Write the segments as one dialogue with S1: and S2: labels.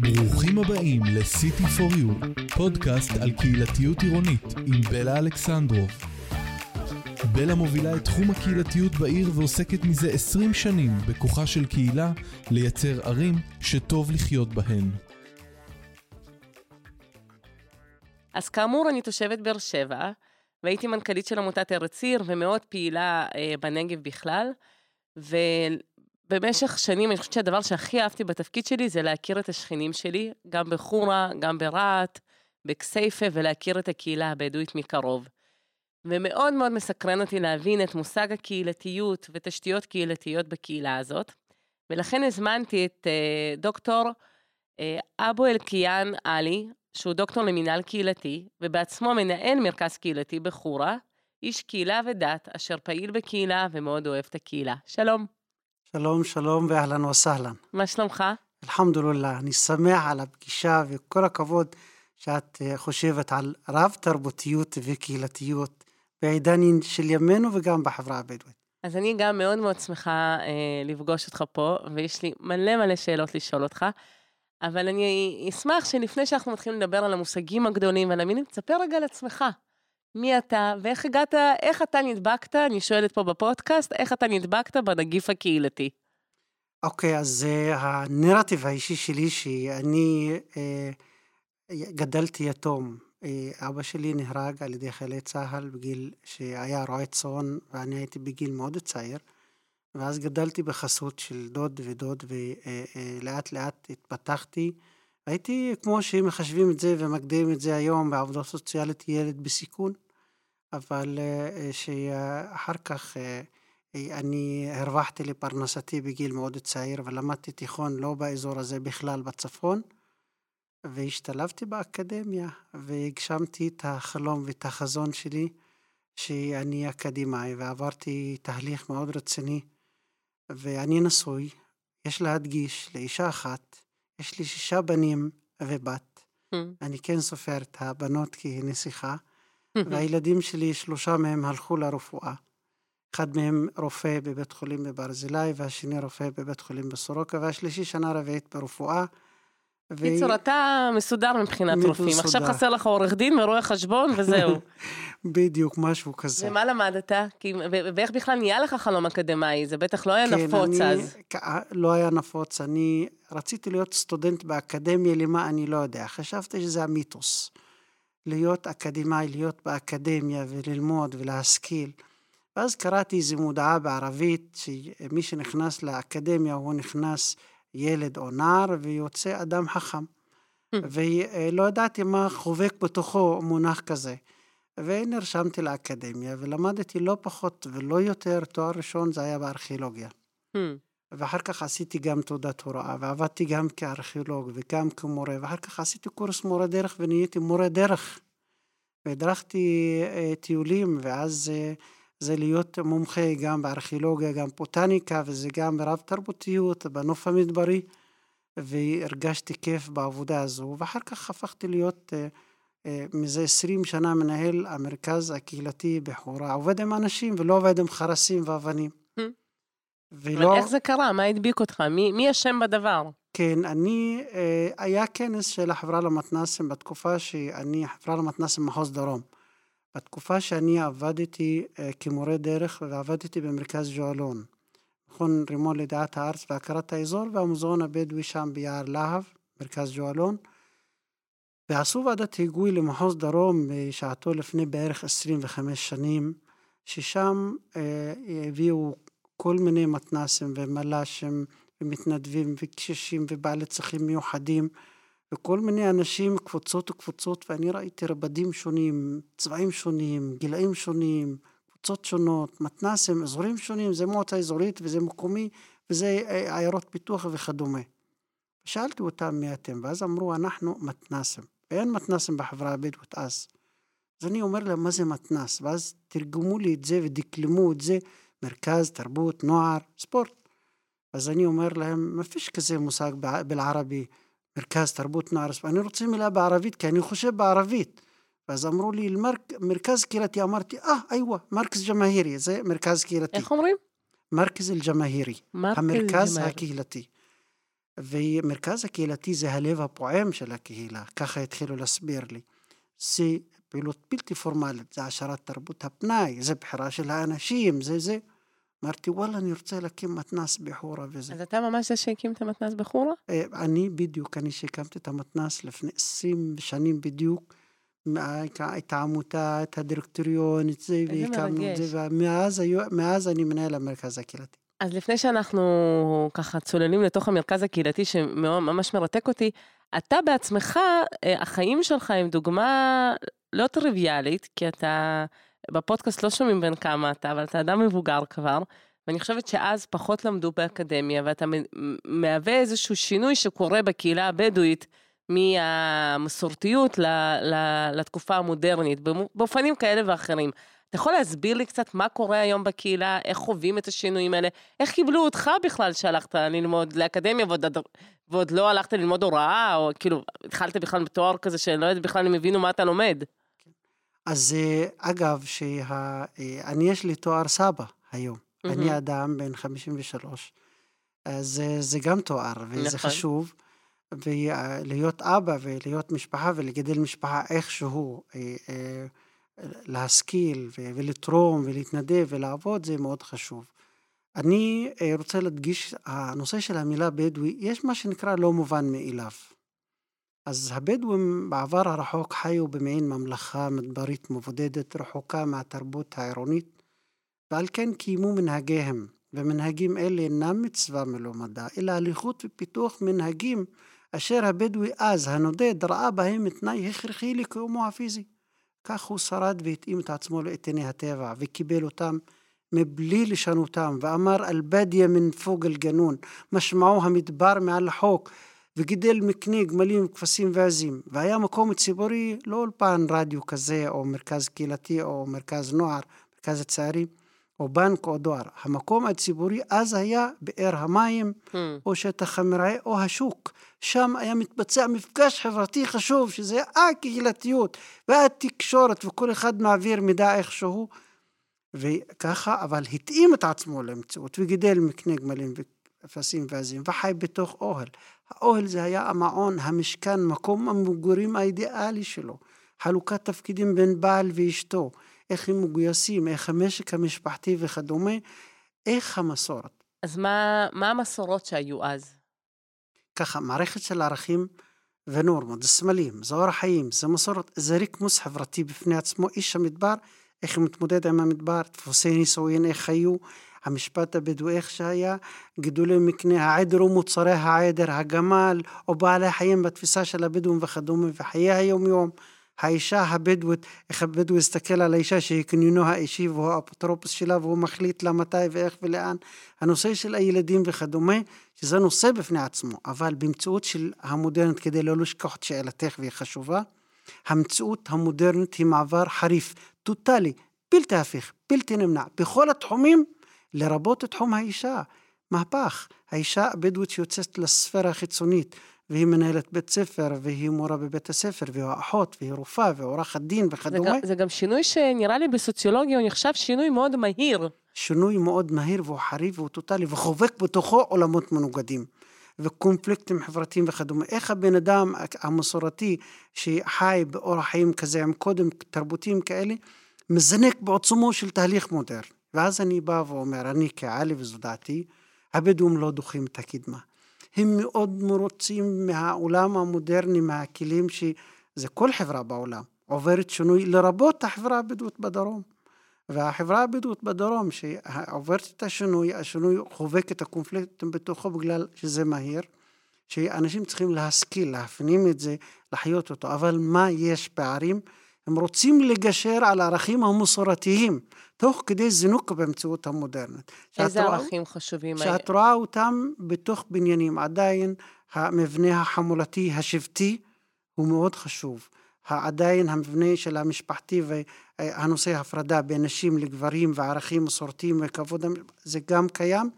S1: ברוכים הבאים ל-City for You, פודקאסט על קהילתיות עירונית עם בלה אלכסנדרוב. בלה מובילה את תחום הקהילתיות בעיר ועוסקת מזה 20 שנים בכוחה של קהילה לייצר ערים שטוב לחיות בהן.
S2: אז כאמור, אני תושבת באר שבע, והייתי מנכ"לית של עמותת ארץ עיר ומאוד פעילה אה, בנגב בכלל. ובמשך שנים, אני חושבת שהדבר שהכי אהבתי בתפקיד שלי זה להכיר את השכנים שלי, גם בחורה, גם ברהט, בכסייפה, ולהכיר את הקהילה הבדואית מקרוב. ומאוד מאוד מסקרן אותי להבין את מושג הקהילתיות ותשתיות קהילתיות בקהילה הזאת. ולכן הזמנתי את אה, דוקטור אה, אבו אלקיאן עלי, שהוא דוקטור למינהל קהילתי, ובעצמו מנהל מרכז קהילתי בחורה, איש קהילה ודת, אשר פעיל בקהילה ומאוד אוהב את הקהילה. שלום.
S3: שלום, שלום ואהלן וסהלן.
S2: מה שלומך?
S3: אלחמדולillah, אני שמח על הפגישה וכל הכבוד שאת אה, חושבת על רב תרבותיות וקהילתיות בעידן של ימינו וגם בחברה הבדואית.
S2: אז אני גם מאוד מאוד שמחה אה, לפגוש אותך פה, ויש לי מלא מלא שאלות לשאול אותך. אבל אני אשמח שלפני שאנחנו מתחילים לדבר על המושגים הגדולים ועל המינים, תספר רגע על עצמך. מי אתה ואיך הגעת, איך אתה נדבקת, אני שואלת פה בפודקאסט, איך אתה נדבקת בנגיף הקהילתי.
S3: אוקיי, okay, אז uh, הנרטיב האישי שלי, שאני uh, גדלתי יתום. Uh, אבא שלי נהרג על ידי חיילי צה"ל בגיל שהיה רועה צאן, ואני הייתי בגיל מאוד צעיר. ואז גדלתי בחסות של דוד ודוד, ולאט לאט התפתחתי. הייתי, כמו שמחשבים את זה ומגדירים את זה היום בעבודה סוציאלית, ילד בסיכון, אבל אה, שאחר כך אה, אני הרווחתי לפרנסתי בגיל מאוד צעיר ולמדתי תיכון לא באזור הזה בכלל בצפון, והשתלבתי באקדמיה והגשמתי את החלום ואת החזון שלי שאני אקדמאי ועברתי תהליך מאוד רציני ואני נשוי, יש להדגיש, לאישה אחת, יש לי שישה בנים ובת. Mm. אני כן סופר את הבנות כנסיכה, והילדים שלי, שלושה מהם הלכו לרפואה. אחד מהם רופא בבית חולים בברזילי, והשני רופא בבית חולים בסורוקה, והשלישי שנה רביעית ברפואה.
S2: קיצור, ו... אתה מסודר מבחינת רופאים. עכשיו חסר לך עורך דין ורואה חשבון וזהו.
S3: בדיוק, משהו כזה.
S2: ומה למדת? כי, ואיך בכלל נהיה לך חלום אקדמאי? זה בטח לא היה כן, נפוץ אני, אז.
S3: לא היה נפוץ. אני רציתי להיות סטודנט באקדמיה, למה אני לא יודע. חשבתי שזה המיתוס. להיות אקדמאי, להיות באקדמיה וללמוד ולהשכיל. ואז קראתי איזו מודעה בערבית, שמי שנכנס לאקדמיה הוא נכנס ילד או נער ויוצא אדם חכם. ולא ידעתי מה חובק בתוכו מונח כזה. ונרשמתי לאקדמיה ולמדתי לא פחות ולא יותר, תואר ראשון זה היה בארכיאולוגיה. ואחר כך עשיתי גם תעודת הוראה, ועבדתי גם כארכיאולוג וגם כמורה, ואחר כך עשיתי קורס מורה דרך ונהייתי מורה דרך. והדרכתי אה, טיולים, ואז אה, זה להיות מומחה גם בארכיאולוגיה, גם בוטניקה, וזה גם ברב תרבותיות, בנוף המדברי, והרגשתי כיף בעבודה הזו, ואחר כך הפכתי להיות אה, אה, מזה עשרים שנה מנהל המרכז הקהילתי בחורה, עובד עם אנשים ולא עובד עם חרסים ואבנים.
S2: ולא... אבל איך זה קרה? מה הדביק אותך? מי, מי אשם בדבר?
S3: כן, אני, אה, היה כנס של החברה למתנ"סים בתקופה שאני, החברה למתנ"סים מחוז דרום. בתקופה שאני עבדתי אה, כמורה דרך ועבדתי במרכז ג'ואלון, מכון רימון לדעת הארץ והכרת האזור והמוזיאון הבדואי שם ביער להב, מרכז ג'ואלון, ועשו ועדת היגוי למחוז דרום בשעתו לפני בערך 25 שנים, ששם אה, הביאו כל מיני מתנ"סים ומל"שים ומתנדבים וקשישים ובעלי צרכים מיוחדים וכל מיני אנשים, קבוצות וקבוצות, ואני ראיתי רבדים שונים, צבעים שונים, גילאים שונים, קבוצות שונות, מתנ"סים, אזורים שונים, זה מועצה אזורית וזה מקומי וזה אה, עיירות פיתוח וכדומה. שאלתי אותם מי אתם, ואז אמרו, אנחנו מתנ"סים. ואין מתנ"סים בחברה הבדואית אז. אז אני אומר להם, מה זה מתנ"ס? ואז תרגמו לי את זה ודקלמו את זה, מרכז, תרבות, נוער, ספורט. אז אני אומר להם, מה פיש כזה מושג בלערבי, מרכז תרבות נוער, אני רוצה מילה בערבית, כי אני חושב בערבית. ואז אמרו לי, מרכז קהילתי, אמרתי, אה, איווה, מרכז ג'מאהירי, זה מרכז קהילתי.
S2: איך אומרים?
S3: מרכז אל-ג'מאהירי, המרכז הקהילתי. ומרכז הקהילתי זה הלב הפועם של הקהילה, ככה התחילו להסביר לי. זה פעילות בלתי פורמלית, זה העשרת תרבות הפנאי, זה בחירה של האנשים, זה זה. אמרתי, וואלה, אני רוצה להקים מתנ"ס בחורה וזה.
S2: אז אתה ממש זה שהקים את המתנ"ס בחורה?
S3: אה, אני בדיוק, אני שהקמתי את המתנ"ס לפני 20 שנים בדיוק. את העמותה, את הדירקטוריון, את זה, והקמנו את זה, ומאז אני מנהל המרכז הקהילתי.
S2: אז לפני שאנחנו ככה צוללים לתוך המרכז הקהילתי שממש מרתק אותי, אתה בעצמך, אה, החיים שלך הם דוגמה לא טריוויאלית, כי אתה, בפודקאסט לא שומעים בין כמה אתה, אבל אתה אדם מבוגר כבר, ואני חושבת שאז פחות למדו באקדמיה, ואתה מהווה איזשהו שינוי שקורה בקהילה הבדואית. מהמסורתיות ל, ל, לתקופה המודרנית, באופנים כאלה ואחרים. אתה יכול להסביר לי קצת מה קורה היום בקהילה, איך חווים את השינויים האלה, איך קיבלו אותך בכלל שהלכת ללמוד לאקדמיה ועוד, ועוד לא הלכת ללמוד הוראה, או כאילו, התחלת בכלל בתואר כזה שאני לא יודעת בכלל אם הבינו מה אתה לומד.
S3: אז אה, אגב, שה... אה, אני יש לי תואר סבא היום. Mm-hmm. אני אדם בן 53. אז אה, זה גם תואר, וזה נכון. חשוב. ולהיות אבא ולהיות משפחה ולגדל משפחה איכשהו, להשכיל ולתרום ולהתנדב ולעבוד, זה מאוד חשוב. אני רוצה להדגיש, הנושא של המילה בדואי, יש מה שנקרא לא מובן מאליו. אז הבדואים בעבר הרחוק חיו במעין ממלכה מדברית מבודדת, רחוקה מהתרבות העירונית, ועל כן קיימו מנהגיהם, ומנהגים אלה אינם מצווה מלומדה, אלא הליכות ופיתוח מנהגים אשר הבדואי אז, הנודד, ראה בהם תנאי הכרחי לקיומו הפיזי. כך הוא שרד והתאים את עצמו לאיתני הטבע, וקיבל אותם מבלי לשנותם, ואמר אל-בדיה מן פוגל גנון, משמעו המדבר מעל החוק, וגידל מקנה גמלים, כבשים ועזים. והיה מקום ציבורי, לא אולפן רדיו כזה, או מרכז קהילתי, או מרכז נוער, מרכז הצעירים, או בנק או דואר. המקום הציבורי אז היה באר המים, hmm. או שטח המרעה, או השוק. שם היה מתבצע מפגש חברתי חשוב, שזה הקהילתיות והתקשורת, וכל אחד מעביר מידע איכשהו. וככה, אבל התאים את עצמו למציאות, וגידל מקנה גמלים ואפסים ועזים, וחי בתוך אוהל. האוהל זה היה המעון, המשכן, מקום המגורים האידיאלי שלו. חלוקת תפקידים בין בעל ואשתו. איך הם מגויסים, איך המשק המשפחתי וכדומה, איך המסורת.
S2: אז מה, מה המסורות שהיו אז?
S3: ככה, מערכת של ערכים ונורמות, זה סמלים, זה אורח חיים, זה מסורת, זה רקמוס חברתי בפני עצמו, איש המדבר, איך הוא מתמודד עם המדבר, דפוסי נישואין, איך היו, המשפט הבדואי איך שהיה, גידולי מקנה, העדר ומוצרי העדר, הגמל, או בעלי החיים בתפיסה של הבדואים וכדומה, וחיי היום-יום. האישה הבדואית, איך הבדואי הסתכל על האישה שהיא קניונו האישי והוא האפוטרופוס שלה והוא מחליט לה מתי ואיך ולאן. הנושא של הילדים וכדומה, שזה נושא בפני עצמו, אבל במציאות של המודרנית, כדי לא לשכוח את שאלתך והיא חשובה, המציאות המודרנית היא מעבר חריף, טוטאלי, בלתי הפיך, בלתי נמנע, בכל התחומים, לרבות תחום האישה. מהפך, האישה הבדואית שיוצאת לספירה החיצונית, והיא מנהלת בית ספר, והיא מורה בבית הספר, והיא אחות, והיא רופאה, ועורכת דין וכדומה.
S2: זה גם, זה גם שינוי שנראה לי בסוציולוגיה הוא נחשב שינוי מאוד מהיר.
S3: שינוי מאוד מהיר והוא חריף והוא טוטאלי, וחובק בתוכו עולמות מנוגדים. וקונפליקטים חברתיים וכדומה. איך הבן אדם המסורתי שחי באורח חיים כזה עם קודם תרבותיים כאלה, מזנק בעוצמו של תהליך מודרני. ואז אני בא ואומר, אני כעלי וזו דעתי, הבדואים לא דוחים את הקדמה. הם מאוד מרוצים מהעולם המודרני, מהכלים שזה כל חברה בעולם עוברת שינוי, לרבות החברה הבדואית בדרום. והחברה הבדואית בדרום שעוברת את השינוי, השינוי חובק את הקונפליקטים בתוכו בגלל שזה מהיר, שאנשים צריכים להשכיל, להפנים את זה, לחיות אותו. אבל מה יש פערים? הם רוצים לגשר על הערכים המסורתיים, תוך כדי זינוק במציאות המודרנית.
S2: איזה ערכים חשובים?
S3: שאת רואה אותם בתוך בניינים, עדיין המבנה החמולתי השבטי הוא מאוד חשוב. עדיין המבנה של המשפחתי והנושא ההפרדה בין נשים לגברים וערכים מסורתיים וכבוד, זה גם קיים,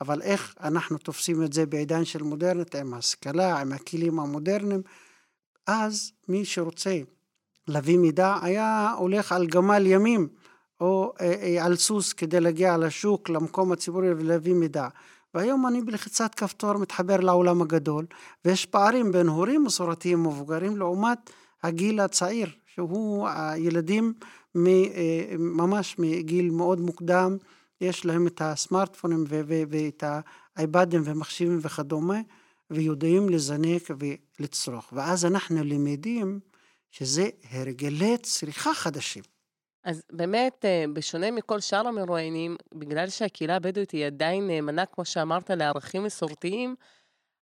S3: אבל איך אנחנו תופסים את זה בעידן של מודרנית עם השכלה, עם הכלים המודרניים, אז מי שרוצה להביא מידע היה הולך על גמל ימים או אה, אה, על סוס כדי להגיע לשוק, למקום הציבורי ולהביא מידע. והיום אני בלחיצת כפתור מתחבר לעולם הגדול, ויש פערים בין הורים מסורתיים מבוגרים לעומת הגיל הצעיר, שהוא הילדים ממש מגיל מאוד מוקדם, יש להם את הסמארטפונים ואת האייבדים ומחשבים וכדומה, ויודעים לזנק ולצרוך. ואז אנחנו למדים שזה הרגלי צריכה חדשים.
S2: אז באמת, אה, בשונה מכל שאר המרואיינים, בגלל שהקהילה הבדואית היא עדיין נאמנה, כמו שאמרת, לערכים מסורתיים,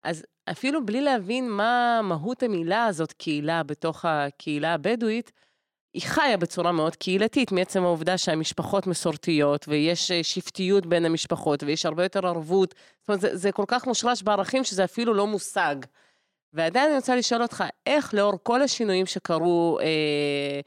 S2: אז אפילו בלי להבין מה מהות המילה הזאת, קהילה, בתוך הקהילה הבדואית, היא חיה בצורה מאוד קהילתית, מעצם העובדה שהמשפחות מסורתיות, ויש אה, שבטיות בין המשפחות, ויש הרבה יותר ערבות. זאת אומרת, זה, זה כל כך מושרש בערכים שזה אפילו לא מושג. ועדיין אני רוצה לשאול אותך, איך לאור כל השינויים שקרו אה,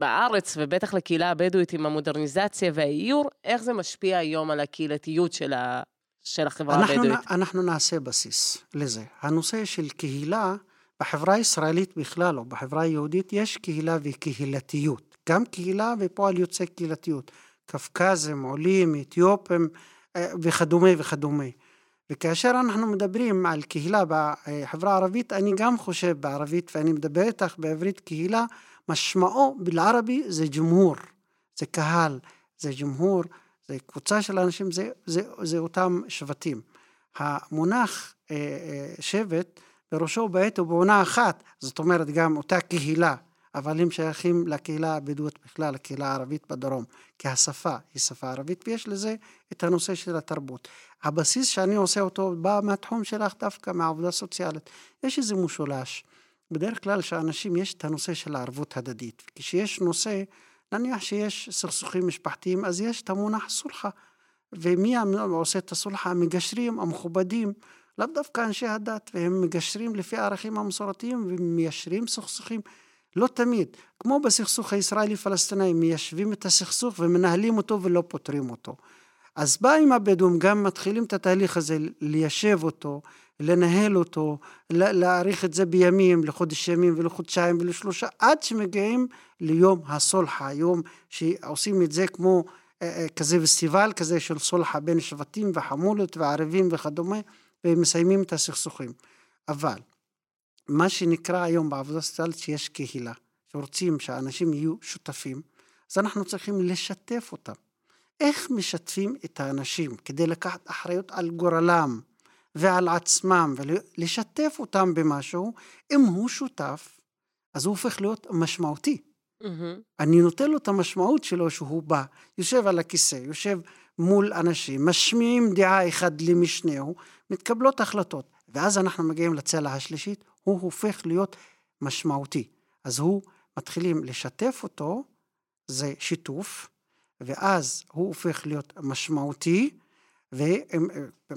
S2: בארץ, ובטח לקהילה הבדואית עם המודרניזציה והאיור, איך זה משפיע היום על הקהילתיות של, ה, של החברה
S3: אנחנו
S2: הבדואית?
S3: נ, אנחנו נעשה בסיס לזה. הנושא של קהילה, בחברה הישראלית בכלל, או בחברה היהודית, יש קהילה וקהילתיות. גם קהילה ופועל יוצא קהילתיות. קווקזים, עולים, אתיופים אה, וכדומה וכדומה. וכאשר אנחנו מדברים על קהילה בחברה הערבית, אני גם חושב בערבית, ואני מדבר איתך בעברית קהילה, משמעו בלערבי זה ג'מהור, זה קהל, זה ג'מהור, זה קבוצה של אנשים, זה, זה, זה אותם שבטים. המונח אה, אה, שבט, בראשו בעת ובעונה אחת, זאת אומרת גם אותה קהילה, אבל הם שייכים לקהילה הבדואית בכלל, לקהילה הערבית בדרום, כי השפה היא שפה ערבית, ויש לזה את הנושא של התרבות. הבסיס שאני עושה אותו בא מהתחום שלך דווקא, מהעבודה הסוציאלית. יש איזה משולש. בדרך כלל שאנשים, יש את הנושא של הערבות הדדית. כשיש נושא, נניח שיש סכסוכים משפחתיים, אז יש את המונח סולחה. ומי עושה את הסולחה? המגשרים, המכובדים, לאו דווקא אנשי הדת, והם מגשרים לפי הערכים המסורתיים ומיישרים סכסוכים. לא תמיד, כמו בסכסוך הישראלי-פלסטיני, מיישבים את הסכסוך ומנהלים אותו ולא פותרים אותו. אז באים הבדואים, גם מתחילים את התהליך הזה, ליישב אותו, לנהל אותו, להאריך את זה בימים, לחודש ימים ולחודשיים ולשלושה, עד שמגיעים ליום הסולחה, יום שעושים את זה כמו אה, אה, כזה פסטיבל כזה של סולחה בין שבטים וחמולות וערבים וכדומה, ומסיימים את הסכסוכים. אבל מה שנקרא היום בעבודה סוציאלית שיש קהילה, שרוצים שאנשים יהיו שותפים, אז אנחנו צריכים לשתף אותם. איך משתפים את האנשים כדי לקחת אחריות על גורלם ועל עצמם ולשתף אותם במשהו, אם הוא שותף, אז הוא הופך להיות משמעותי. Mm-hmm. אני נותן לו את המשמעות שלו שהוא בא, יושב על הכיסא, יושב מול אנשים, משמיעים דעה אחד למשנהו, מתקבלות החלטות. ואז אנחנו מגיעים לצלע השלישית, הוא הופך להיות משמעותי. אז הוא, מתחילים לשתף אותו, זה שיתוף, ואז הוא הופך להיות משמעותי,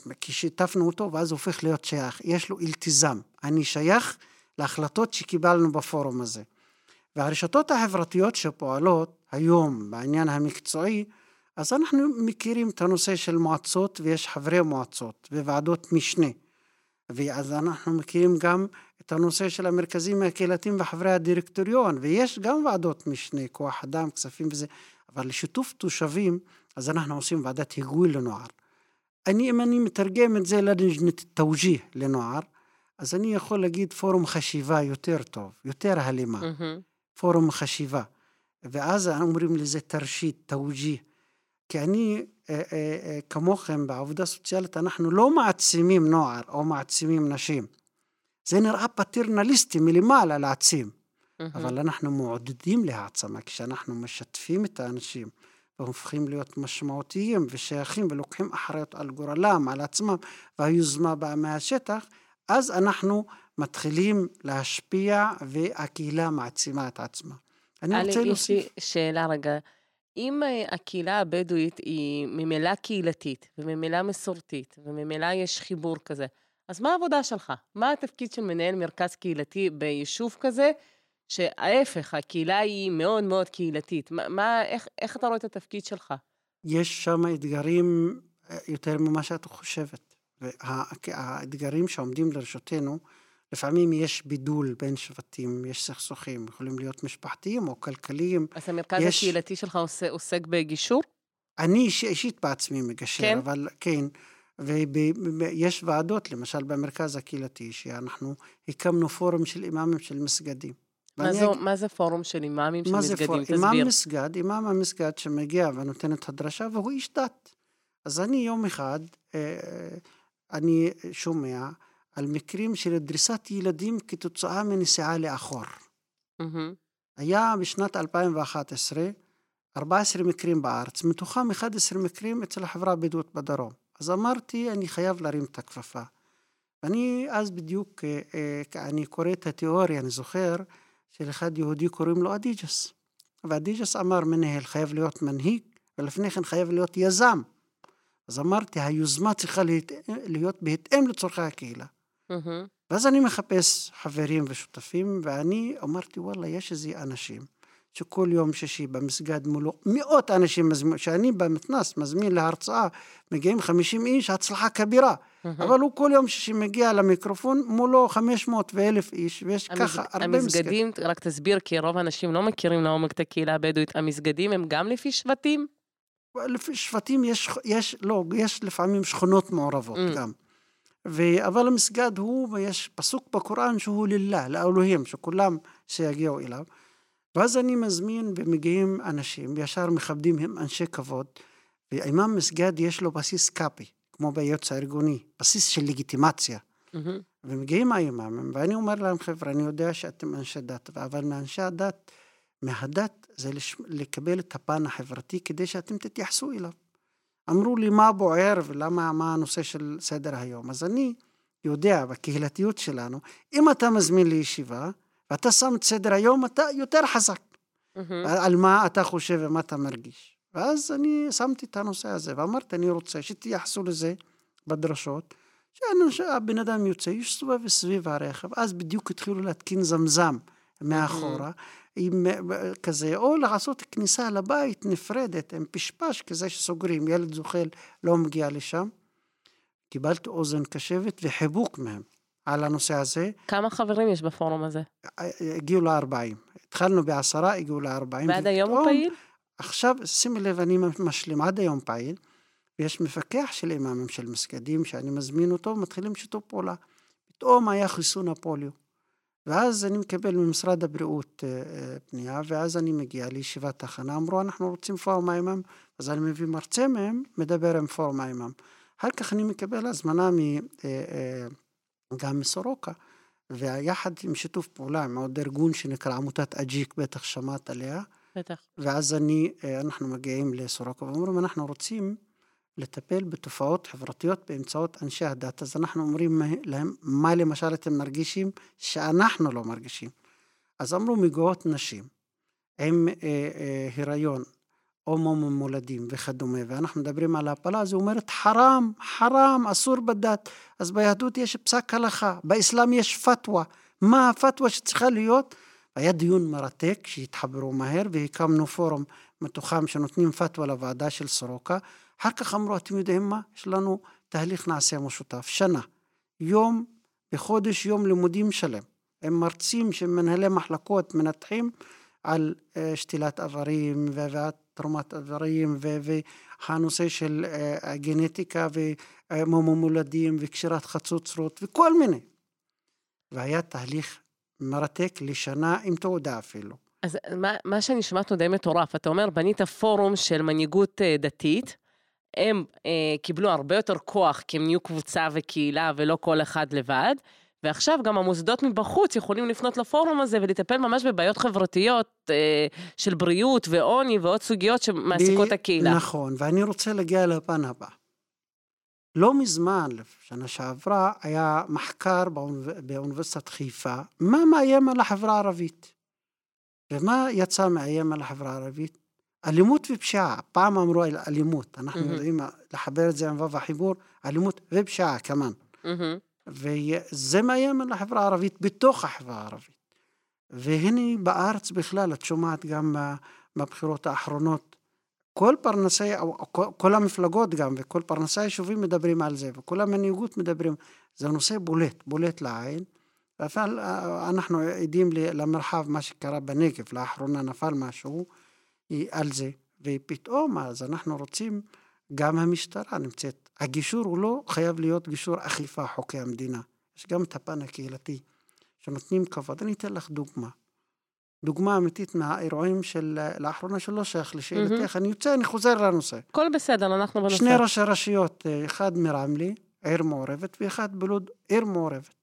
S3: וכשיתפנו אותו, ואז הוא הופך להיות שייך. יש לו אלתיזם. אני שייך להחלטות שקיבלנו בפורום הזה. והרשתות החברתיות שפועלות היום בעניין המקצועי, אז אנחנו מכירים את הנושא של מועצות ויש חברי מועצות וועדות משנה. ואז אנחנו מכירים גם את הנושא של המרכזים הקהילתיים וחברי הדירקטוריון, ויש גם ועדות משנה, כוח אדם, כספים וזה, אבל לשיתוף תושבים, אז אנחנו עושים ועדת היגוי לנוער. אני, אם אני מתרגם את זה לנג'נת תאוג'יה לנוער, אז אני יכול להגיד פורום חשיבה יותר טוב, יותר הלימה. Mm-hmm. פורום חשיבה. ואז אומרים לזה תרשית, תאוג'יה. כי אני, אה, אה, אה, כמוכם בעבודה סוציאלית, אנחנו לא מעצימים נוער או מעצימים נשים. זה נראה פטרנליסטי מלמעלה להעצים. Mm-hmm. אבל אנחנו מעודדים להעצמה כשאנחנו משתפים את האנשים והופכים להיות משמעותיים ושייכים ולוקחים אחריות על גורלם, על עצמם, והיוזמה באה מהשטח, אז אנחנו מתחילים להשפיע והקהילה מעצימה את עצמה.
S2: אני רוצה להוסיף... יש לי שאלה רגע. אם אה, הקהילה הבדואית היא ממילא קהילתית, וממילא מסורתית, וממילא יש חיבור כזה, אז מה העבודה שלך? מה התפקיד של מנהל מרכז קהילתי ביישוב כזה, שההפך, הקהילה היא מאוד מאוד קהילתית? מה, מה איך, איך אתה רואה את התפקיד שלך?
S3: יש שם אתגרים אה, יותר ממה שאת חושבת. והאתגרים שעומדים לרשותנו, לפעמים יש בידול בין שבטים, יש סכסוכים, יכולים להיות משפחתיים או כלכליים.
S2: אז המרכז יש... הקהילתי שלך עוסק, בגישור?
S3: אני איש, אישית בעצמי מגשר, כן? אבל כן, ויש ועדות, למשל במרכז הקהילתי, שאנחנו הקמנו פורום של אימאמים של מסגדים.
S2: מה, זו, אג... מה זה פורום של אימאמים של מסגדים?
S3: זה פורום? אימאם מסגד, אימאם המסגד שמגיע ונותן את הדרשה, והוא איש דת. אז אני יום אחד, אה, אני שומע על מקרים של דריסת ילדים כתוצאה מנסיעה לאחור. Mm-hmm. היה בשנת 2011 14 מקרים בארץ, מתוכם 11 מקרים אצל החברה הבדואית בדרום. אז אמרתי, אני חייב להרים את הכפפה. ואני אז בדיוק, אה, אה, אני קורא את התיאוריה, אני זוכר, של אחד יהודי קוראים לו אדיג'ס. ואדיג'ס אמר, מנהל חייב להיות מנהיג, ולפני כן חייב להיות יזם. אז אמרתי, היוזמה צריכה להיות בהתאם לצורכי הקהילה. Mm-hmm. ואז אני מחפש חברים ושותפים, ואני אמרתי, וואלה, יש איזה אנשים שכל יום שישי במסגד מולו מאות אנשים, מזמין, שאני במתנ"ס מזמין להרצאה, מגיעים 50 איש, הצלחה כבירה. Mm-hmm. אבל הוא כל יום שישי מגיע למיקרופון, מולו 500 ו-1,000 איש, ויש המסג... ככה הרבה
S2: מסגדים, מסגדים, רק תסביר, כי רוב האנשים לא מכירים לעומק את הקהילה הבדואית, המסגדים הם גם לפי שבטים?
S3: לפי שבטים יש, יש, לא, יש לפעמים שכונות מעורבות mm. גם. ו... אבל המסגד הוא, ויש פסוק בקוראן שהוא ללה, לאלוהים, שכולם שיגיעו אליו. ואז אני מזמין ומגיעים אנשים, וישר מכבדים הם אנשי כבוד, ואימאם מסגד יש לו בסיס קאפי, כמו בייעוץ הארגוני, בסיס של לגיטימציה. Mm-hmm. ומגיעים האימאמים, ואני אומר להם, חבר'ה, אני יודע שאתם אנשי דת, אבל מאנשי הדת, מהדת זה לש... לקבל את הפן החברתי כדי שאתם תתייחסו אליו. אמרו לי מה בוער ולמה, מה הנושא של סדר היום. אז אני יודע, בקהילתיות שלנו, אם אתה מזמין לישיבה, ואתה שם את סדר היום, אתה יותר חזק. Mm-hmm. על מה אתה חושב ומה אתה מרגיש. ואז אני שמתי את הנושא הזה, ואמרתי, אני רוצה שתייחסו לזה בדרשות, שהבן אדם יוצא, יסתובב סביב הרכב, אז בדיוק התחילו להתקין זמזם מאחורה, mm-hmm. עם כזה, או לעשות כניסה לבית נפרדת, עם פשפש כזה שסוגרים, ילד זוחל לא מגיע לשם. קיבלתי אוזן קשבת וחיבוק מהם. על הנושא הזה.
S2: כמה חברים יש בפורום הזה?
S3: הגיעו ל-40. התחלנו בעשרה, הגיעו ל-40.
S2: ועד היום הוא פעיל?
S3: עכשיו, שימי לב, אני משלים, עד היום פעיל, ויש מפקח של אימאמים של מסגדים, שאני מזמין אותו, ומתחילים שיתוף פעולה. פתאום היה חיסון הפוליו. ואז אני מקבל ממשרד הבריאות אה, אה, פנייה, ואז אני מגיע לישיבת תחנה, אמרו, אנחנו רוצים פורום האימאם, אז אני מביא מרצה מהם, מדבר עם פורום האימאם. אחר כך אני מקבל הזמנה מ... גם מסורוקה. ויחד עם שיתוף פעולה עם עוד ארגון שנקרא עמותת אג'יק, בטח שמעת עליה.
S2: בטח.
S3: ואז אני, אה, אנחנו מגיעים לסורוקה ואומרים, אנחנו רוצים לטפל בתופעות חברתיות באמצעות אנשי הדת. אז אנחנו אומרים להם, מה למשל אתם מרגישים שאנחנו לא מרגישים? אז אמרו, מגיעות נשים עם אה, אה, הריון הומו ממולדים וכדומה, ואנחנו מדברים על ההפלה, אז היא אומרת חרם, חרם, אסור בדת. אז ביהדות יש פסק הלכה, באסלאם יש פתווה. מה הפתווה שצריכה להיות? היה דיון מרתק שהתחברו מהר והקמנו פורום מתוכם שנותנים פתווה לוועדה של סורוקה. אחר כך אמרו, אתם יודעים מה? יש לנו תהליך נעשה משותף, שנה. יום בחודש, יום לימודים שלם. הם מרצים שמנהלי מחלקות מנתחים על אה, שתילת איברים ותרומת איברים והנושא של אה, הגנטיקה ומומולדים וקשירת חצוצרות וכל מיני. והיה תהליך מרתק לשנה עם תעודה אפילו.
S2: אז מה, מה שאני שומעת הוא די מטורף. אתה אומר, בנית פורום של מנהיגות אה, דתית, הם אה, קיבלו הרבה יותר כוח כי הם נהיו קבוצה וקהילה ולא כל אחד לבד, ועכשיו גם המוסדות מבחוץ יכולים לפנות לפורום הזה ולטפל ממש בבעיות חברתיות אה, של בריאות ועוני ועוד סוגיות שמעסיקות הקהילה.
S3: נכון, ואני רוצה להגיע לפן הבא. לא מזמן, שנה שעברה, היה מחקר באוניברסיטת חיפה, מה מאיים על החברה הערבית. ומה יצא מאיים על החברה הערבית? אלימות ופשיעה. פעם אמרו על אלימות, אנחנו mm-hmm. יודעים לחבר את זה עם ו"ו החיבור, אלימות ופשיעה כמובן. Mm-hmm. וזה מאיים על החברה הערבית בתוך החברה הערבית. והנה בארץ בכלל, את שומעת גם בבחירות האחרונות, כל פרנסי, כל, המפלגות גם, וכל פרנסי היישובים מדברים על זה, וכל המנהיגות מדברים, זה נושא בולט, בולט לעין. אבל אנחנו עדים למרחב, מה שקרה בנגב, לאחרונה נפל משהו על זה, ופתאום אז אנחנו רוצים, גם המשטרה נמצאת הגישור הוא לא חייב להיות גישור אכיפה, חוקי המדינה. יש גם את הפן הקהילתי, שנותנים כבוד. אני אתן לך דוגמה. דוגמה אמיתית מהאירועים של לאחרונה שלא שייך לשאלתך, אני יוצא, אני חוזר לנושא.
S2: הכל בסדר, אנחנו בנושא.
S3: שני ראשי רשויות, אה, אחד מרמלי, עיר מעורבת, ואחד בלוד, עיר מעורבת.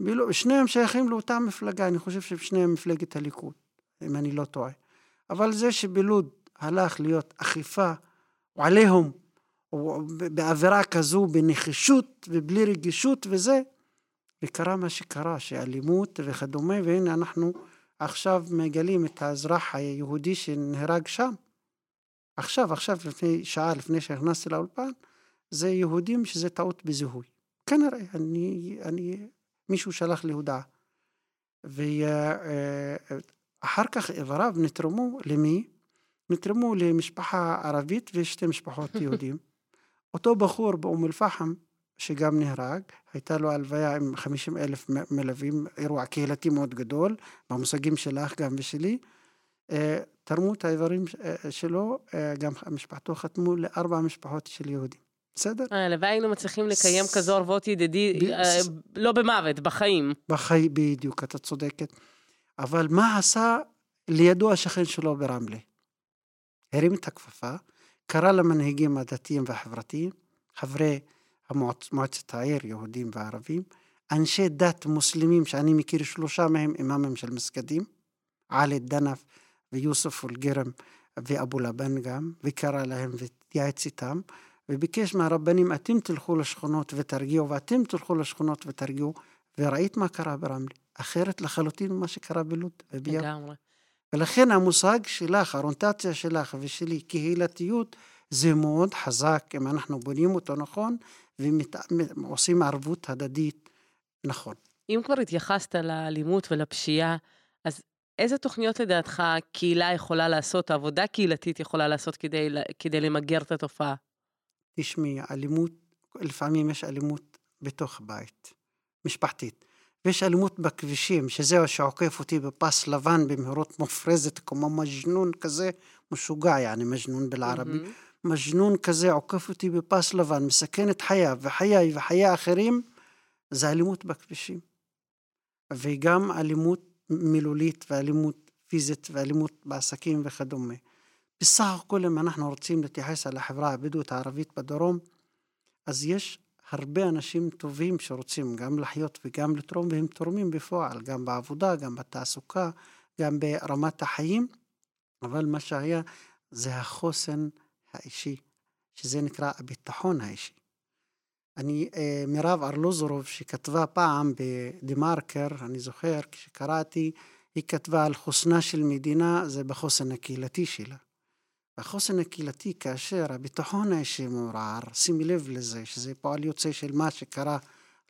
S3: בלוד, שניהם שייכים לאותה מפלגה, אני חושב ששניהם מפלגת הליכוד, אם אני לא טועה. אבל זה שבלוד הלך להיות אכיפה, או עליהום, באווירה כזו, בנחישות ובלי רגישות וזה, וקרה מה שקרה, שאלימות וכדומה, והנה אנחנו עכשיו מגלים את האזרח היהודי שנהרג שם. עכשיו, עכשיו, לפני שעה, לפני שנכנסתי לאולפן, זה יהודים שזה טעות בזיהוי. כנראה, אני, אני, מישהו שלח לי הודעה. ואחר כך איבריו נתרמו למי? נתרמו למשפחה ערבית ושתי משפחות יהודים. אותו בחור באום אל-פחם, שגם נהרג, הייתה לו הלוויה עם 50 אלף מלווים, אירוע קהילתי מאוד גדול, במושגים שלך גם ושלי. אה, תרמו את האיברים אה, שלו, אה, גם משפחתו חתמו לארבע משפחות של יהודים. בסדר?
S2: הלוואי היינו מצליחים לקיים כזו ערבות ידידי, לא במוות, בחיים.
S3: בחיים, בדיוק, אתה צודקת. אבל מה עשה לידו השכן שלו ברמלה? הרים את הכפפה, קרא למנהיגים הדתיים והחברתיים, חברי המועצ... מועצת העיר, יהודים וערבים, אנשי דת מוסלמים שאני מכיר שלושה מהם אימאמים של מסגדים, עלי דנף ויוסף אולגרם ואבו לבן גם, וקרא להם והתייעץ איתם, וביקש מהרבנים, אתם תלכו לשכונות ותרגיעו, ואתם תלכו לשכונות ותרגיעו, וראית מה קרה ברמלה. אחרת לחלוטין ממה שקרה בלוד וביפו. ולכן המושג שלך, האוריינטציה שלך ושלי, קהילתיות, זה מאוד חזק אם אנחנו בונים אותו נכון ועושים ערבות הדדית נכון.
S2: אם כבר התייחסת לאלימות ולפשיעה, אז איזה תוכניות לדעתך קהילה יכולה לעשות, עבודה קהילתית יכולה לעשות כדי, כדי למגר את התופעה?
S3: תשמעי, אלימות, לפעמים יש אלימות בתוך הבית, משפחתית. ויש אלימות בכבישים, שזהו שעוקף אותי בפס לבן במהירות מופרזת, כמו מג'נון כזה, משוגע, יעני מג'נון בלערבי. Mm-hmm. מג'נון כזה עוקף אותי בפס לבן, מסכן את חייו וחיי וחיי אחרים, זה אלימות בכבישים. וגם אלימות מילולית ואלימות פיזית ואלימות בעסקים וכדומה. בסך הכל אם אנחנו רוצים להתייחס על החברה הבדואית הערבית בדרום, אז יש הרבה אנשים טובים שרוצים גם לחיות וגם לתרום, והם תורמים בפועל, גם בעבודה, גם בתעסוקה, גם ברמת החיים, אבל מה שהיה זה החוסן האישי, שזה נקרא הביטחון האישי. אני, אה, מירב ארלוזורוב, שכתבה פעם בדה-מרקר, אני זוכר, כשקראתי, היא כתבה על חוסנה של מדינה, זה בחוסן הקהילתי שלה. החוסן הקהילתי, כאשר הביטחון האישי מעורער, שימי לב לזה, שזה פועל יוצא של מה שקרה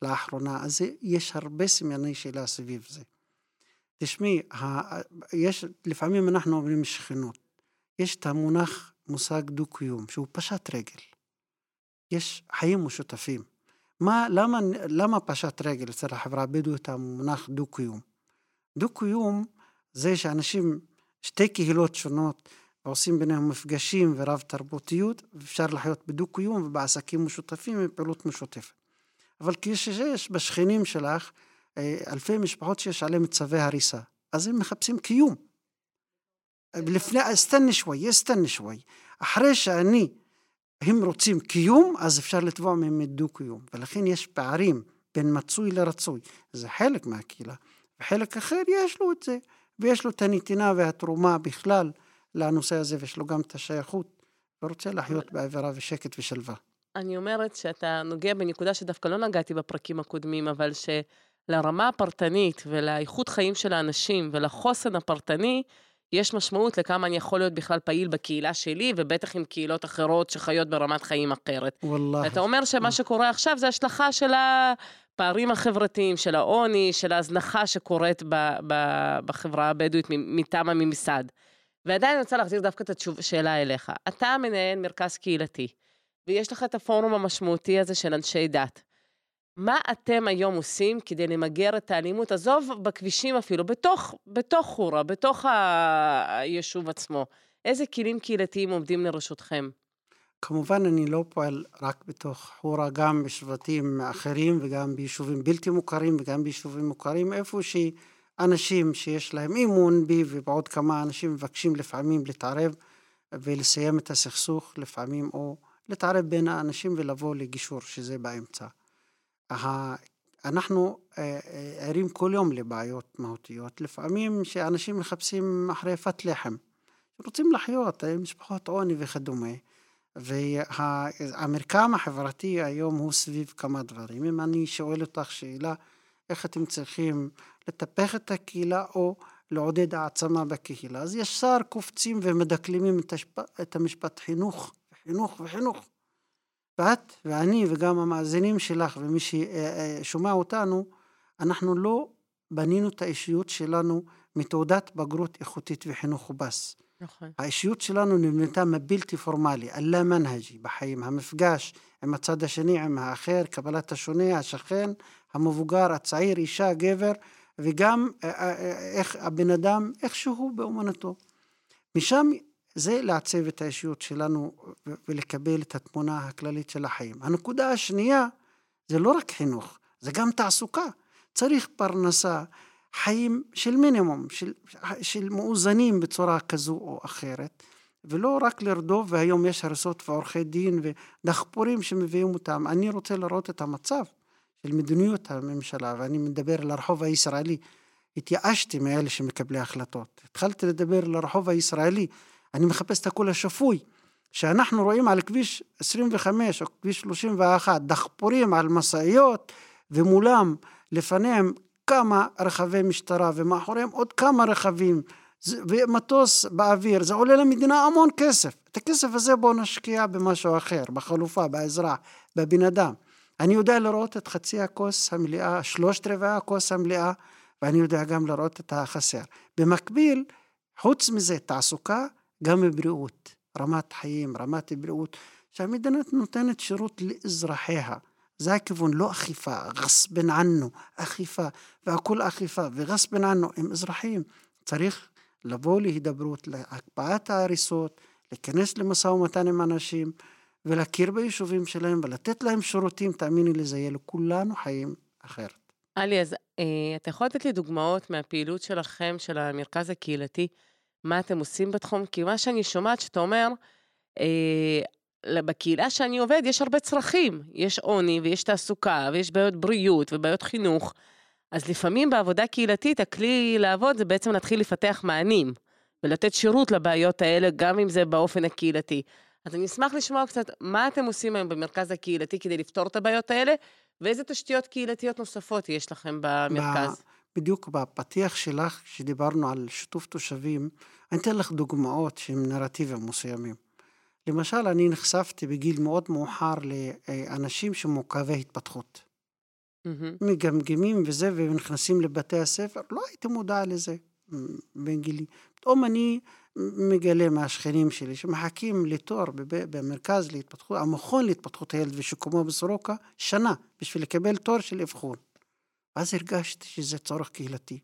S3: לאחרונה, אז יש הרבה סימני שאלה סביב זה. תשמעי, יש, לפעמים אנחנו אומרים שכנות. יש את המונח, מושג דו-קיום, שהוא פשט רגל. יש חיים משותפים. מה, למה, למה פשט רגל אצל החברה הבדואית המונח דו-קיום? דו-קיום זה שאנשים, שתי קהילות שונות, ועושים ביניהם מפגשים ורב תרבותיות, ואפשר לחיות בדו-קיום ובעסקים משותפים ובפעילות משותפת. אבל כשיש בשכנים שלך אה, אלפי משפחות שיש עליהם צווי הריסה, אז הם מחפשים קיום. לפני, אסתנה שווי, אסתנה שווי. אחרי שאני, הם רוצים קיום, אז אפשר לתבוע מהם דו-קיום. ולכן יש פערים בין מצוי לרצוי. זה חלק מהקהילה. וחלק אחר יש לו את זה, ויש לו את הנתינה והתרומה בכלל. לנושא הזה ויש לו גם את השייכות, ורוצה לחיות באווירה ושקט ושלווה.
S2: אני אומרת שאתה נוגע בנקודה שדווקא לא נגעתי בפרקים הקודמים, אבל שלרמה הפרטנית ולאיכות חיים של האנשים ולחוסן הפרטני, יש משמעות לכמה אני יכול להיות בכלל פעיל בקהילה שלי, ובטח עם קהילות אחרות שחיות ברמת חיים אחרת. וואלה. אתה אומר שמה שקורה עכשיו זה השלכה של הפערים החברתיים, של העוני, של ההזנחה שקורית בחברה הבדואית מטעם הממסד. ועדיין אני רוצה להחזיר דווקא את השאלה אליך. אתה מנהל מרכז קהילתי, ויש לך את הפורום המשמעותי הזה של אנשי דת. מה אתם היום עושים כדי למגר את האלימות? עזוב בכבישים אפילו, בתוך, בתוך חורה, בתוך היישוב עצמו. איזה כלים קהילתיים עומדים לרשותכם?
S3: כמובן, אני לא פועל רק בתוך חורה, גם בשבטים אחרים וגם ביישובים בלתי מוכרים וגם ביישובים מוכרים, איפה שאנשים שיש להם אמון בי ובעוד כמה אנשים מבקשים לפעמים להתערב ולסיים את הסכסוך לפעמים, או להתערב בין האנשים ולבוא לגישור, שזה באמצע. אנחנו אה, אה, ערים כל יום לבעיות מהותיות. לפעמים שאנשים מחפשים אחרי פת לחם, רוצים לחיות, אה, משפחות עוני וכדומה. והמרקם החברתי היום הוא סביב כמה דברים. אם אני שואל אותך שאלה, איך אתם צריכים לטפח את הקהילה או לעודד העצמה בקהילה, אז ישר קופצים ומדקלמים את המשפט חינוך, חינוך וחינוך. ואת ואני וגם המאזינים שלך ומי ששומע אותנו, אנחנו לא בנינו את האישיות שלנו מתעודת בגרות איכותית וחינוך ובס. נכון. האישיות שלנו נבנתה מבלתי פורמלי, אללה מנהג'י בחיים, המפגש עם הצד השני, עם האחר, קבלת השונה, השכן, המבוגר, הצעיר, אישה, גבר, וגם אה, אה, אה, איך הבן אדם, איך שהוא באומנותו. משם זה לעצב את האישיות שלנו ולקבל את התמונה הכללית של החיים. הנקודה השנייה זה לא רק חינוך, זה גם תעסוקה. צריך פרנסה, חיים של מינימום, של, של מאוזנים בצורה כזו או אחרת, ולא רק לרדוף, והיום יש הריסות ועורכי דין ודחפורים שמביאים אותם. אני רוצה לראות את המצב של מדיניות הממשלה, ואני מדבר לרחוב הישראלי. התייאשתי מאלה שמקבלי החלטות. התחלתי לדבר לרחוב הישראלי, אני מחפש את הקול השפוי. שאנחנו רואים על כביש 25 או כביש 31 דחפורים על משאיות ומולם לפניהם כמה רכבי משטרה ומאחוריהם עוד כמה רכבים ומטוס באוויר, זה עולה למדינה המון כסף. את הכסף הזה בואו נשקיע במשהו אחר, בחלופה, באזרח, בבן אדם. אני יודע לראות את חצי הכוס המלאה, שלושת רבעי הכוס המלאה, ואני יודע גם לראות את החסר. במקביל, חוץ מזה, תעסוקה, גם בריאות, רמת חיים, רמת בריאות, שהמדינה נותנת שירות לאזרחיה. זה הכיוון, לא אכיפה, גסבן ענו, אכיפה, והכול אכיפה, וגסבן ענו, הם אזרחים. צריך לבוא להידברות, להקפאת ההריסות, להיכנס למשא ומתן עם אנשים, ולהכיר ביישובים שלהם ולתת להם שירותים, תאמיני לי, זה יהיה לכולנו חיים אחרת.
S2: עלי, אז אה, אתה יכול לתת לי דוגמאות מהפעילות שלכם, של המרכז הקהילתי, מה אתם עושים בתחום? כי מה שאני שומעת שאתה אומר, אה, בקהילה שאני עובד יש הרבה צרכים. יש עוני ויש תעסוקה ויש בעיות בריאות ובעיות חינוך. אז לפעמים בעבודה קהילתית הכלי לעבוד זה בעצם להתחיל לפתח מענים ולתת שירות לבעיות האלה, גם אם זה באופן הקהילתי. אז אני אשמח לשמוע קצת מה אתם עושים היום במרכז הקהילתי כדי לפתור את הבעיות האלה, ואיזה תשתיות קהילתיות נוספות יש לכם במרכז.
S3: בדיוק בפתיח שלך, כשדיברנו על שיתוף תושבים, אני אתן לך דוגמאות שהם נרטיבים מסוימים. למשל, אני נחשפתי בגיל מאוד מאוחר לאנשים שמעוכבי התפתחות. Mm-hmm. מגמגמים וזה, ונכנסים לבתי הספר, לא הייתי מודע לזה בגילי. פתאום אני מגלה מהשכנים שלי שמחכים לתור במרכז להתפתחות, המכון להתפתחות הילד ושיקומו בסורוקה, שנה, בשביל לקבל תור של אבחון. ואז הרגשתי שזה צורך קהילתי.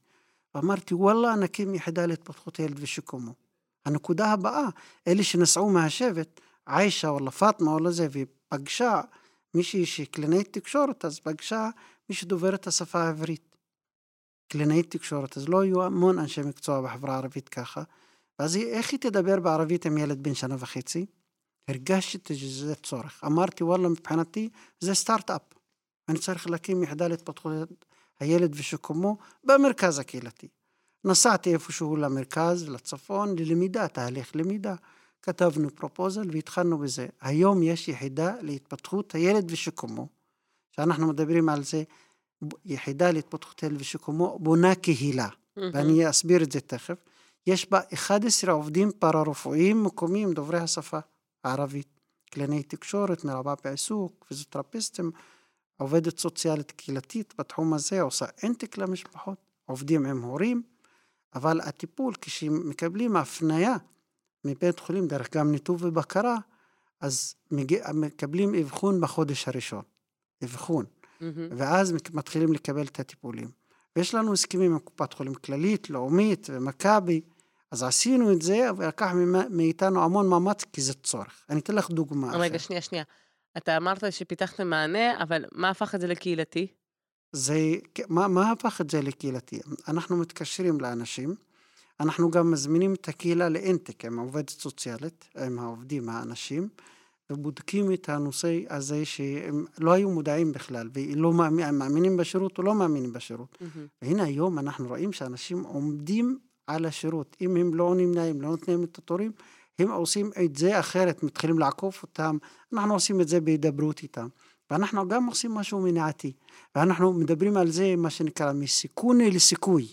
S3: ואמרתי, וואלה, נקים יחידה להתפתחות הילד ושיקומו. הנקודה הבאה, אלה שנסעו מהשבט, עיישה או לפאטמה או לזה, והיא פגשה מישהי שהיא קלינאית תקשורת, אז פגשה מי שדובר את השפה העברית. קלינאית תקשורת, אז לא היו המון אנשי מקצוע בחברה הערבית ככה. ואז היא, איך היא תדבר בערבית עם ילד בן שנה וחצי? הרגשתי שזה צורך. אמרתי, וואלה, מבחינתי זה סטארט-אפ. אני צריך להקים יחידה להתפתחות הילד ושיקומו במרכז הקהילתי. נסעתי איפשהו למרכז, לצפון, ללמידה, תהליך למידה. כתבנו פרופוזל והתחלנו בזה. היום יש יחידה להתפתחות הילד ושיקומו, שאנחנו מדברים על זה, יחידה להתפתחות הילד ושיקומו בונה קהילה, mm-hmm. ואני אסביר את זה תכף. יש בה 11 עובדים פארה-רפואיים מקומיים דוברי השפה הערבית, קלינאי תקשורת, מרבה בעיסוק, פיזיותרפיסטים, עובדת סוציאלית קהילתית בתחום הזה, עושה אינטק למשפחות, עובדים עם הורים, אבל הטיפול, כשמקבלים הפניה מבית חולים, דרך גם ניתוב ובקרה, אז מגיע, מקבלים אבחון בחודש הראשון. אבחון. Mm-hmm. ואז מתחילים לקבל את הטיפולים. ויש לנו הסכמים עם קופת חולים כללית, לאומית ומכבי, אז עשינו את זה, ולקח מאיתנו המון מאמץ, כי זה צורך. אני אתן לך דוגמה.
S2: רגע, שנייה, שנייה. אתה אמרת שפיתחתם מענה, אבל מה הפך את זה לקהילתי?
S3: זה, מה, מה הפך את זה לקהילתי? אנחנו מתקשרים לאנשים, אנחנו גם מזמינים את הקהילה לאינטק עם העובדת סוציאלית, עם העובדים, האנשים, ובודקים את הנושא הזה שהם לא היו מודעים בכלל, ולא מאמינים בשירות או לא מאמינים בשירות. Mm-hmm. והנה היום אנחנו רואים שאנשים עומדים על השירות. אם הם לא נמנעים, לא נותנים את התורים, הם עושים את זה אחרת, מתחילים לעקוף אותם, אנחנו עושים את זה בהידברות איתם. ואנחנו גם עושים משהו מניעתי. ואנחנו מדברים על זה, מה שנקרא, מסיכון לסיכוי.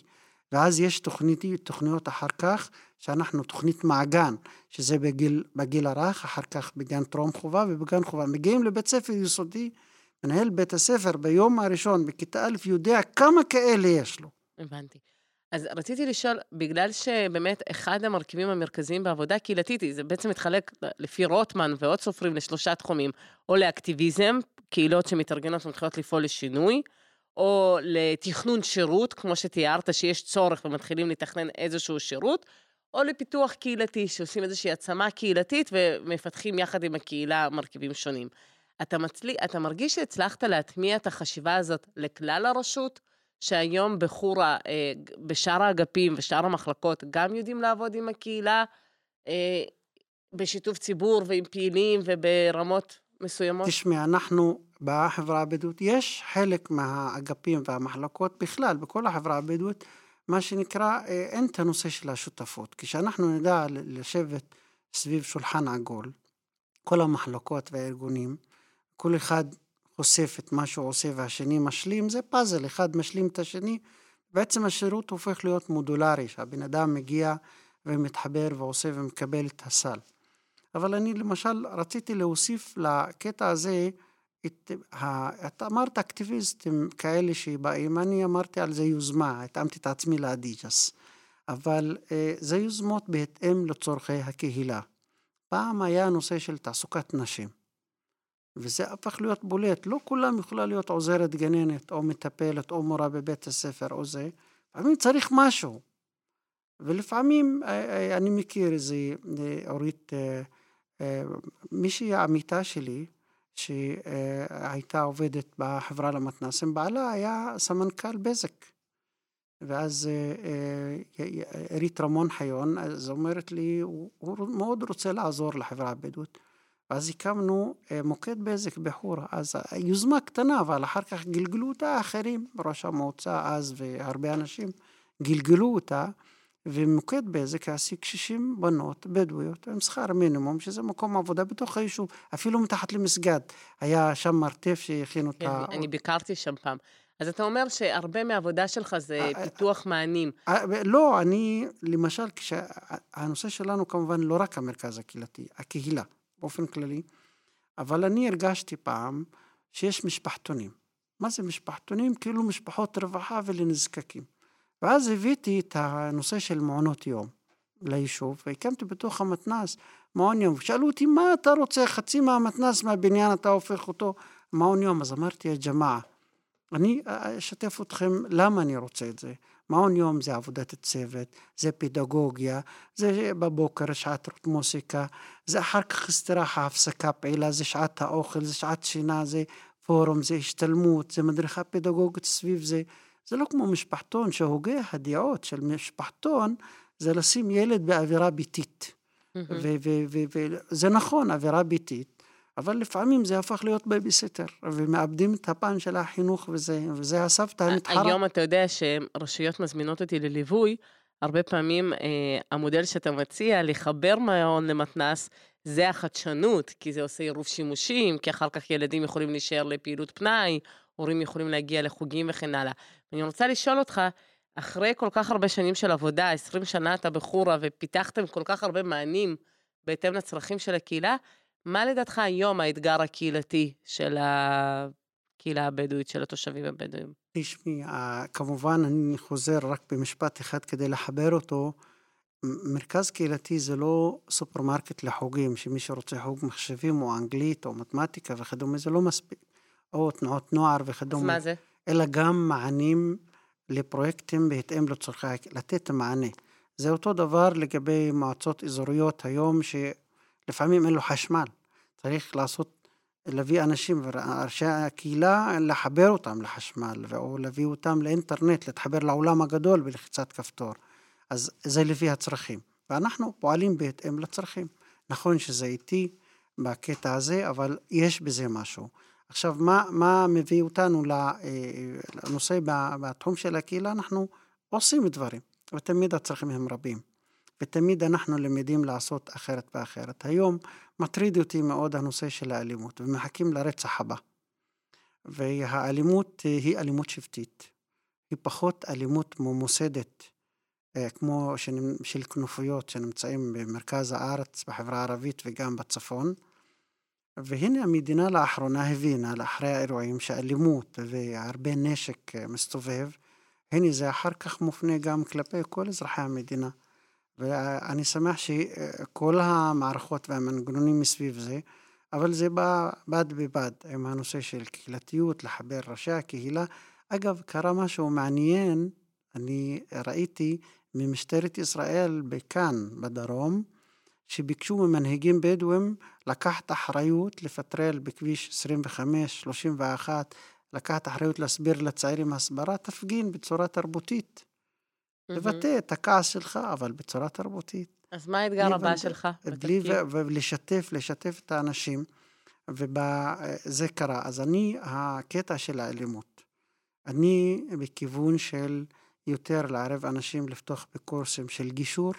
S3: ואז יש תוכנית, תוכניות אחר כך, שאנחנו תוכנית מעגן, שזה בגיל, בגיל הרך, אחר כך בגן טרום חובה ובגן חובה. מגיעים לבית ספר יסודי, מנהל בית הספר ביום הראשון, בכיתה א', יודע כמה כאלה יש לו.
S2: הבנתי. אז רציתי לשאול, בגלל שבאמת אחד המרכיבים המרכזיים בעבודה קהילתית, זה בעצם מתחלק לפי רוטמן ועוד סופרים לשלושה תחומים, או לאקטיביזם, קהילות שמתארגנות ומתחילות לפעול לשינוי, או לתכנון שירות, כמו שתיארת, שיש צורך ומתחילים לתכנן איזשהו שירות, או לפיתוח קהילתי, שעושים איזושהי עצמה קהילתית ומפתחים יחד עם הקהילה מרכיבים שונים. אתה, מצלי, אתה מרגיש שהצלחת להטמיע את החשיבה הזאת לכלל הרשות, שהיום בחורה, אה, בשאר האגפים ושאר המחלקות, גם יודעים לעבוד עם הקהילה אה, בשיתוף ציבור ועם פעילים וברמות מסוימות?
S3: תשמעי, אנחנו בחברה הבדואית, יש חלק מהאגפים והמחלקות בכלל, בכל החברה הבדואית, מה שנקרא, אה, אין את הנושא של השותפות. כשאנחנו נדע לשבת סביב שולחן עגול, כל המחלקות והארגונים, כל אחד חושף את מה שהוא עושה והשני משלים, זה פאזל, אחד משלים את השני. בעצם השירות הופך להיות מודולרי, שהבן אדם מגיע ומתחבר ועושה ומקבל את הסל. אבל אני למשל רציתי להוסיף לקטע הזה את, ה, את אמרת אקטיביסטים כאלה שבאים, אני אמרתי על זה יוזמה, התאמתי את עצמי לאדיג'ס, אבל אה, זה יוזמות בהתאם לצורכי הקהילה. פעם היה נושא של תעסוקת נשים, וזה הפך להיות בולט, לא כולם יכולה להיות עוזרת גננת, או מטפלת, או מורה בבית הספר, או זה, לפעמים צריך משהו. ולפעמים אה, אה, אני מכיר איזה אה, אורית, מישהי עמיתה שלי, שהייתה עובדת בחברה למתנ"סים, בעלה היה סמנכ"ל בזק. ואז עירית רמון חיון, אז אומרת לי, הוא מאוד רוצה לעזור לחברה הבדואית. ואז הקמנו מוקד בזק בחורה. אז יוזמה קטנה, אבל אחר כך גלגלו אותה אחרים, ראש המועצה אז והרבה אנשים גלגלו אותה. ומוקד בזק העסיק 60 בנות בדואיות עם שכר מינימום, שזה מקום עבודה בתוך היישוב, אפילו מתחת למסגד. היה שם מרתף שהכין אותה.
S2: כן, אני ביקרתי שם פעם. אז אתה אומר שהרבה מהעבודה שלך זה אה, אה, פיתוח מענים.
S3: אה, לא, אני, למשל, הנושא שלנו כמובן לא רק המרכז הקהילתי, הקהילה, באופן כללי, אבל אני הרגשתי פעם שיש משפחתונים. מה זה משפחתונים? כאילו משפחות רווחה ולנזקקים. ואז הבאתי את הנושא של מעונות יום ליישוב, והקמתי בתוך המתנ"ס מעון יום. שאלו אותי, מה אתה רוצה? חצי מהמתנ"ס מהבניין אתה הופך אותו מעון יום. אז אמרתי, יא ג'מאעה, אני אשתף אתכם למה אני רוצה את זה. מעון יום זה עבודת צוות, זה פדגוגיה, זה בבוקר שעת מוסיקה, זה אחר כך אסתראחה, הפסקה פעילה, זה שעת האוכל, זה שעת שינה, זה פורום, זה השתלמות, זה מדריכה פדגוגית סביב זה. זה לא כמו משפחתון שהוגה הדעות של משפחתון זה לשים ילד באווירה ביתית. וזה נכון, אווירה ביתית, אבל לפעמים זה הפך להיות בייביסיטר, ומאבדים את הפן של החינוך וזה, וזה הסבתא המתחרה.
S2: היום אתה יודע שרשויות מזמינות אותי לליווי, הרבה פעמים אה, המודל שאתה מציע, לחבר מעון למתנ"ס, זה החדשנות, כי זה עושה עירוב שימושים, כי אחר כך ילדים יכולים להישאר לפעילות פנאי, הורים יכולים להגיע לחוגים וכן הלאה. אני רוצה לשאול אותך, אחרי כל כך הרבה שנים של עבודה, 20 שנה אתה בחורה ופיתחתם כל כך הרבה מענים בהתאם לצרכים של הקהילה, מה לדעתך היום האתגר הקהילתי של הקהילה הבדואית, של התושבים הבדואים?
S3: תשמעי, כמובן אני חוזר רק במשפט אחד כדי לחבר אותו. מרכז קהילתי זה לא סופרמרקט לחוגים, שמי שרוצה חוג מחשבים או אנגלית או מתמטיקה וכדומה, זה לא מספיק. או תנועות נוער וכדומה.
S2: אז מה זה?
S3: אלא גם מענים לפרויקטים בהתאם לצורכי, לתת מענה. זה אותו דבר לגבי מועצות אזוריות היום, שלפעמים אין לו חשמל. צריך לעשות, להביא אנשים וראשי הקהילה, לחבר אותם לחשמל, או להביא אותם לאינטרנט, להתחבר לעולם הגדול בלחיצת כפתור. אז זה לפי הצרכים. ואנחנו פועלים בהתאם לצרכים. נכון שזה איטי בקטע הזה, אבל יש בזה משהו. עכשיו, מה, מה מביא אותנו אה, לנושא בתחום של הקהילה? אנחנו עושים דברים, ותמיד הצרכים הם רבים. ותמיד אנחנו למדים לעשות אחרת ואחרת. היום מטריד אותי מאוד הנושא של האלימות, ומחכים לרצח הבא. והאלימות היא אלימות שבטית. היא פחות אלימות ממוסדת, כמו של כנופיות שנמצאים במרכז הארץ, בחברה הערבית וגם בצפון. והנה המדינה לאחרונה הבינה, לאחרי האירועים, שאלימות והרבה נשק אה, מסתובב, הנה זה אחר כך מופנה גם כלפי כל אזרחי המדינה. ואני שמח שכל המערכות והמנגנונים מסביב זה, אבל זה בא בד בבד עם הנושא של קהילתיות, לחבר ראשי הקהילה. אגב, קרה משהו מעניין, אני ראיתי ממשטרת ישראל בכאן, בדרום, שביקשו ממנהיגים בדואים לקחת אחריות לפטרל בכביש 25, 31, לקחת אחריות להסביר לצעירים הסברה, תפגין בצורה תרבותית. לבטא את הכעס שלך, אבל בצורה תרבותית.
S2: אז מה האתגר הבא שלך
S3: בתפקיד? ולשתף, לשתף את האנשים, וזה קרה. אז אני, הקטע של האלימות, אני בכיוון של יותר לערב אנשים לפתוח בקורסים של גישור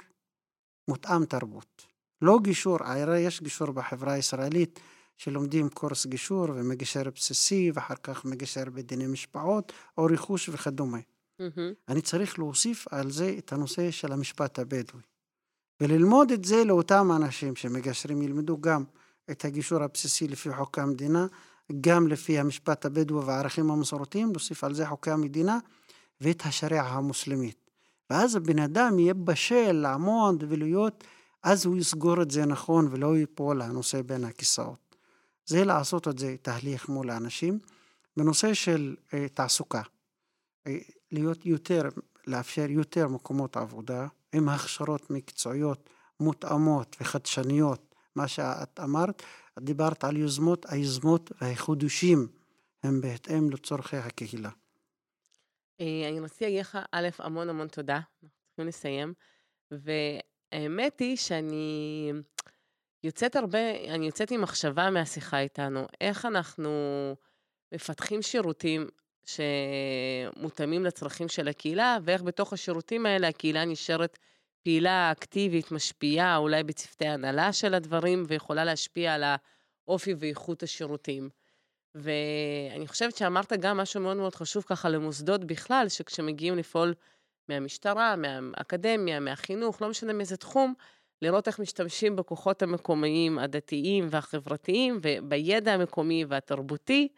S3: מותאם תרבות. לא גישור, הרי יש גישור בחברה הישראלית, שלומדים קורס גישור ומגשר בסיסי, ואחר כך מגשר בדיני משפעות, או רכוש וכדומה. Mm-hmm. אני צריך להוסיף על זה את הנושא של המשפט הבדואי. וללמוד את זה לאותם אנשים שמגשרים, ילמדו גם את הגישור הבסיסי לפי חוקי המדינה, גם לפי המשפט הבדואי והערכים המסורתיים, להוסיף על זה חוקי המדינה ואת השריעה המוסלמית. ואז הבן אדם יהיה בשל לעמוד ולהיות, אז הוא יסגור את זה נכון ולא ייפול הנושא בין הכיסאות. זה לעשות את זה תהליך מול האנשים. בנושא של אה, תעסוקה, אה, להיות יותר, לאפשר יותר מקומות עבודה עם הכשרות מקצועיות מותאמות וחדשניות. מה שאת אמרת, את דיברת על יוזמות, היוזמות והחידושים הם בהתאם לצורכי הקהילה.
S2: אה, אני רוצה להגיד לך, א', המון המון תודה, אנחנו צריכים לסיים, והאמת היא שאני יוצאת הרבה, אני יוצאת עם מחשבה מהשיחה איתנו, איך אנחנו מפתחים שירותים שמותאמים לצרכים של הקהילה, ואיך בתוך השירותים האלה הקהילה נשארת פעילה, אקטיבית, משפיעה, אולי בצוותי הנהלה של הדברים, ויכולה להשפיע על האופי ואיכות השירותים. ואני חושבת שאמרת גם משהו מאוד מאוד חשוב ככה למוסדות בכלל, שכשמגיעים לפעול מהמשטרה, מהאקדמיה, מהחינוך, לא משנה מאיזה תחום, לראות איך משתמשים בכוחות המקומיים, הדתיים והחברתיים, ובידע המקומי והתרבותי,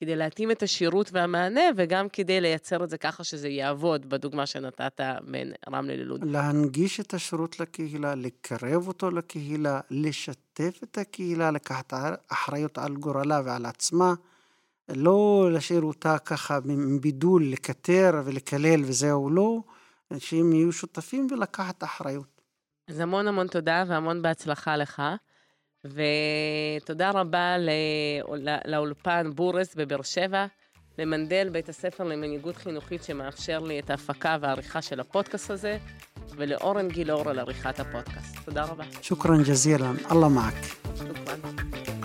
S2: כדי להתאים את השירות והמענה, וגם כדי לייצר את זה ככה שזה יעבוד, בדוגמה שנתת בין רמלה ללוד.
S3: להנגיש את השירות לקהילה, לקרב אותו לקהילה, לשתף את הקהילה, לקחת אחריות על גורלה ועל עצמה, לא להשאיר אותה ככה מבידול, לקטר ולקלל וזהו, לא, שהם יהיו שותפים ולקחת אחריות.
S2: אז המון המון תודה והמון בהצלחה לך. ותודה רבה לאולפן בורס בבאר שבע, למנדל, בית הספר למנהיגות חינוכית שמאפשר לי את ההפקה והעריכה של הפודקאסט הזה, ולאורן גילאור על עריכת הפודקאסט. תודה רבה.
S3: שוכרן ג'זירן, אללה מעק.
S2: שוכרן.